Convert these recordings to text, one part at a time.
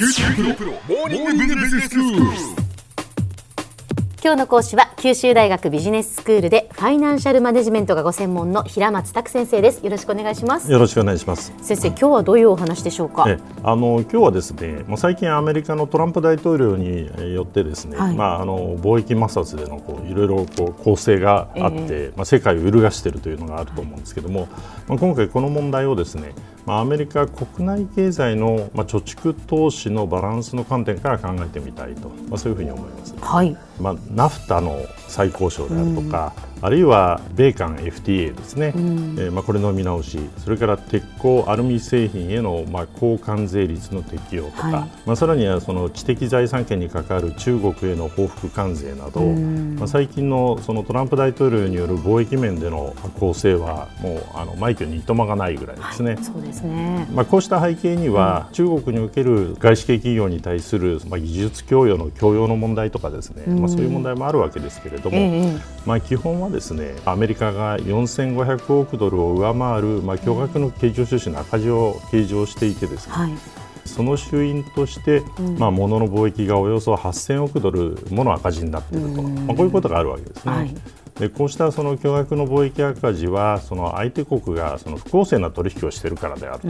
큐티 프로 모닝 비즈니스 뉴스 今日の講師は九州大学ビジネススクールでファイナンシャルマネジメントがご専門の平松卓先生です。よろしくお願いします。よろしくお願いします。先生今日はどういうお話でしょうか？えあの今日はですね、まあ、最近アメリカのトランプ大統領によってですね、はい。まあ、あの貿易摩擦でのこういろいろこう構成があって、まあ、世界を揺るがしているというのがあると思うんですけども、まあ、今回この問題をですね、まあ、アメリカ国内経済の、まあ、貯蓄投資のバランスの観点から考えてみたいと、まあ、そういうふうに思います。はい。まあ、ナフタの再交渉であるとか、あるいは米韓 FTA ですね、えーまあ、これの見直し、それから鉄鋼、アルミ製品への、まあ、交換税率の適用とか、はい。まあ、さらにはその知的財産権に関わる中国への報復関税など、まあ、最近のそのトランプ大統領による貿易面での構成は、もうあの枚挙にいとまがないぐらいですね。そうですね。まあ、こうした背景には、中国における外資系企業に対する、まあ、技術供与の供与の問題とかですね、まあ、そういう問題もあるわけですけれども、ええまあ、基本はですねアメリカが4500億ドルを上回る、まあ、巨額の経常収支の赤字を計上していてですね、はい。その主因として、まあ、物の貿易がおよそ8000億ドルもの赤字になっていると、まあ、こういうことがあるわけですね。はいでこうしたその巨額の貿易赤字はその相手国がその不公正な取引をしているからであると、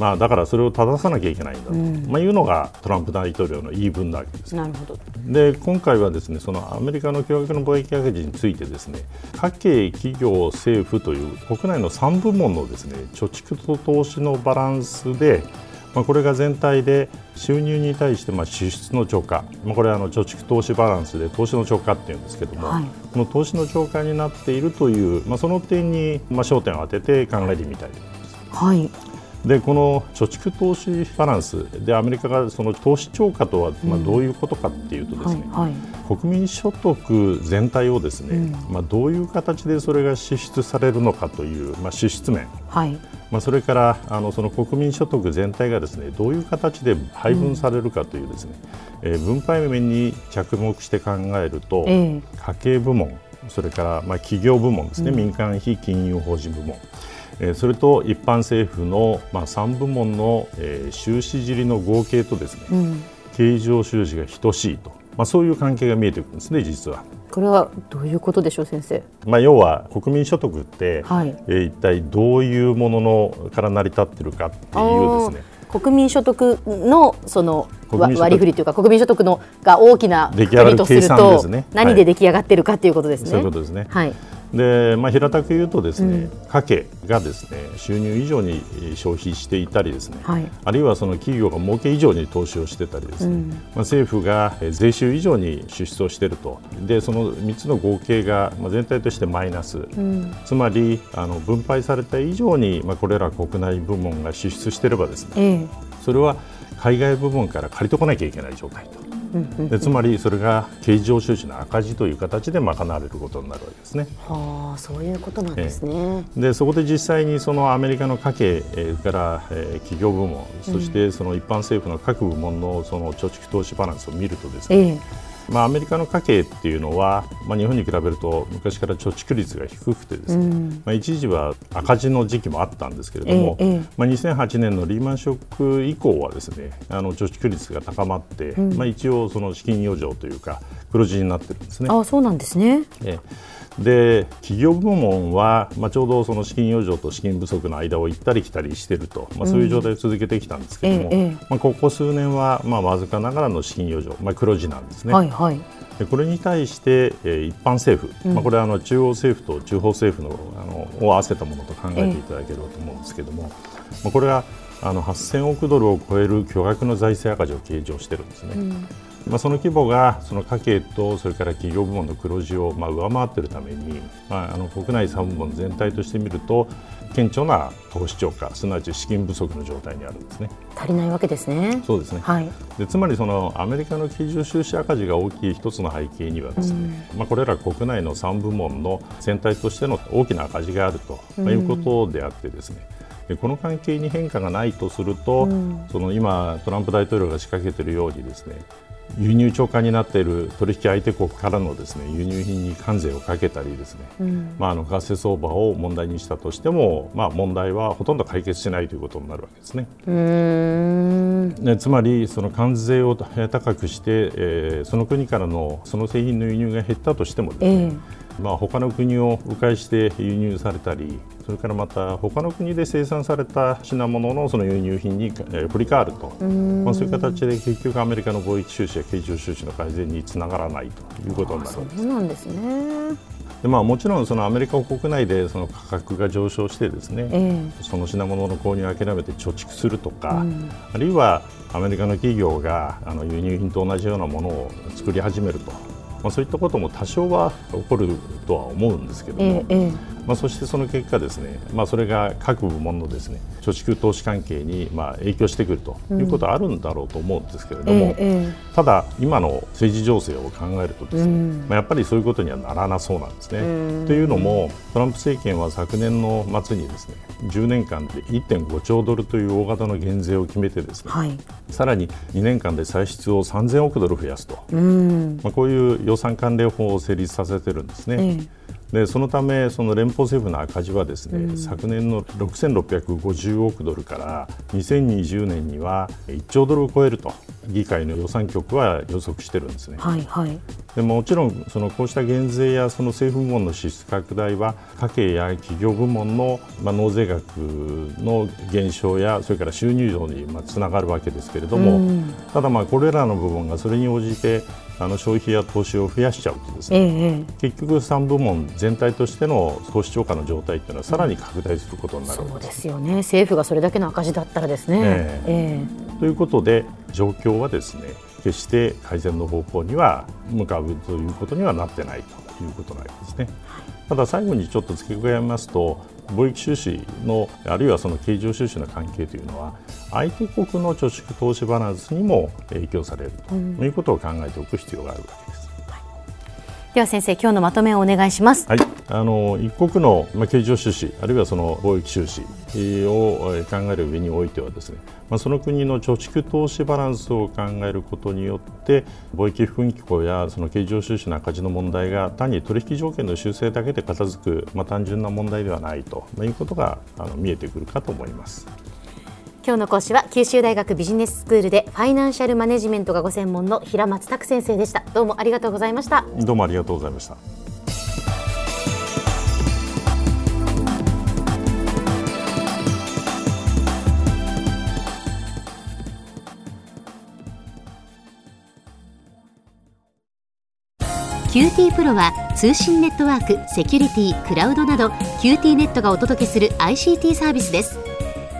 まあ、だからそれを正さなきゃいけないんだと、まあ、いうのがトランプ大統領の言い分なわけです。なるほど。で今回はですねそのアメリカの巨額の貿易赤字についてですね家計、企業、政府という国内の3部門のですね貯蓄と投資のバランスで、まあ、これが全体で収入に対してまあ支出の超過、まあ、これはあの貯蓄投資バランスで投資の超過っていうんですけども、はい。この投資の超過になっているという、まあ、その点にまあ焦点を当てて考えてみたいと思います。はいでこの貯蓄投資バランスでアメリカがその投資超過とはまあどういうことかっていうとですね、国民所得全体をですね、まあ、どういう形でそれが支出されるのかという、まあ、支出面、はい。まあ、それからあのその国民所得全体がですねどういう形で配分されるかというですね、えー分配面に着目して考えると、ええ。家計部門それからまあ企業部門ですね、民間非金融法人部門。えーそれと一般政府のまあ3部門の、えー収支尻の合計とですね、うん経常収支が等しいと、まあ、そういう関係が見えてくるんですね、実は。これはどういうことでしょう先生？まあ、要は国民所得って、はいえー一体どういうもののから成り立っているかっていうですね国民所得のその割り振りというか国民所得のが大きな国とすると、何で出来上がってるかということですね。そういうことですね。はい。で、まあ、平たく言うとですね、家計がですね収入以上にえー消費していたりですね、はい。あるいはその企業が儲け以上に投資をしてたりですね、まあ、政府がえー税収以上に支出をしていると。でその3つの合計がまあ全体としてマイナス、つまりあの分配された以上に、まあ、これら国内部門が支出していればですねええ。それは海外部門から借りとかなきゃいけない状態と。でつまりそれが経常収支の赤字という形で賄われることになるわけですね。はあそういうことなんですね。でそこで実際にそのアメリカの家計えーから、えー企業部門そしてその一般政府の各部門のその貯蓄投資バランスを見るとですね、ええまあ、アメリカの家計っていうのは、まあ、日本に比べると昔から貯蓄率が低くてですね、まあ、一時は赤字の時期もあったんですけれども、ええええまあ、2008年のリーマンショック以降はですねあの貯蓄率が高まって、まあ、一応その資金余剰というか黒字になってるんですね。あそうなんですね。ええで企業部門は、まあ、ちょうどその資金余剰と資金不足の間を行ったり来たりしていると、まあ、そういう状態を続けてきたんですけども、ええええまあ、ここ数年は、まあ、わずかながらの資金余剰、まあ、黒字なんですね。はいはい。でこれに対して、えー一般政府、まあ、これはあの中央政府と地方政府のあのを合わせたものと考えていただければと思うんですけども、まあ、これはあの8000億ドルを超える巨額の財政赤字を計上してるんですね。まあ、その規模がその家計とそれから企業部門の黒字をまあ上回っているために、まあ、あの国内3部門全体として見ると顕著な投資超過すなわち資金不足の状態にあるんですね。足りないわけですね。そうですね、はい。でつまりそのアメリカの経常収支赤字が大きい一つの背景にはですね、まあ、これら国内の3部門の全体としての大きな赤字があると、まあいうことであってですねでこの関係に変化がないとすると、うん、その今、トランプ大統領が仕掛けているようにですね輸入超過になっている取引相手国からのですね輸入品に関税をかけたりですね、うん、まあ、あの為替相場を問題にしたとしても、まあ、問題はほとんど解決しないということになるわけですね。ねつまりその関税を高くして、えー、その国からのその製品の輸入が減ったとしてもですね、えーまあ、他の国を迂回して輸入されたりそれからまた他の国で生産された品物のその輸入品に振り替わると、まあ、そういう形で結局アメリカの貿易収支や経常収支の改善につながらないということになるそうなんですね。でまあ、もちろんそのアメリカ国内でその価格が上昇してですね、えー、その品物の購入を諦めて貯蓄するとか、うん、あるいはアメリカの企業があの輸入品と同じようなものを作り始めるとまあ、そういったことも多少は起こるとは思うんですけども、ええ、まあ、そしてその結果ですね、まあ、それが各部門のですね貯蓄投資関係にまあ影響してくるということはあるんだろうと思うんですけれども、え、ただ今の政治情勢を考えるとですね、うん、まあ、やっぱりそういうことにはならなそうなんですね。というのもトランプ政権は昨年の末にですね10年間で1.5兆ドルという大型の減税を決めてですね、はい、さらに2年間で歳出を3000億ドル増やすと、うん、まあ、こういう予算関連法を成立させてるんですね。でそのため、その連邦政府の赤字はですね、うん、昨年の6650億ドルから2020年には1兆ドルを超えると議会の予算局は予測してるんですね。はいはい、でもちろんそのこうした減税やその政府部門の支出拡大は家計や企業部門の、まあ、納税額の減少やそれから収入増にまあつながるわけですけれども、うん、ただまあこれらの部分がそれに応じてあの消費や投資を増やしちゃうとですね、ええ、結局3部門全体としての投資超過の状態っていうのはさらに拡大することになる、うん、そうですよね。政府がそれだけの赤字だったらですね。ええ。ということで状況はですね決して改善の方向には向かうということにはなってないということなんですね。ただ最後にちょっと付け加えますと貿易収支のあるいはその経常収支の関係というのは相手国の貯蓄投資バランスにも影響されるということを考えておく必要があるわけです。では先生今日のまとめをお願いします。はい、あの一国のまあ経常収支あるいはその貿易収支を考える上においてはですね、まあその国の貯蓄投資バランスを考えることによって貿易不均衡やその経常収支の赤字の問題が単に取引条件の修正だけで片付くまあ単純な問題ではないということがあの見えてくるかと思います。今日の講師は九州大学ビジネススクールでファイナンシャルマネジメントがご専門の平松卓先生でした。どうもありがとうございました。どうもありがとうございました。 QT PRO は通信ネットワーク、セキュリティ、クラウドなど QT ネットがお届けする ICT サービスです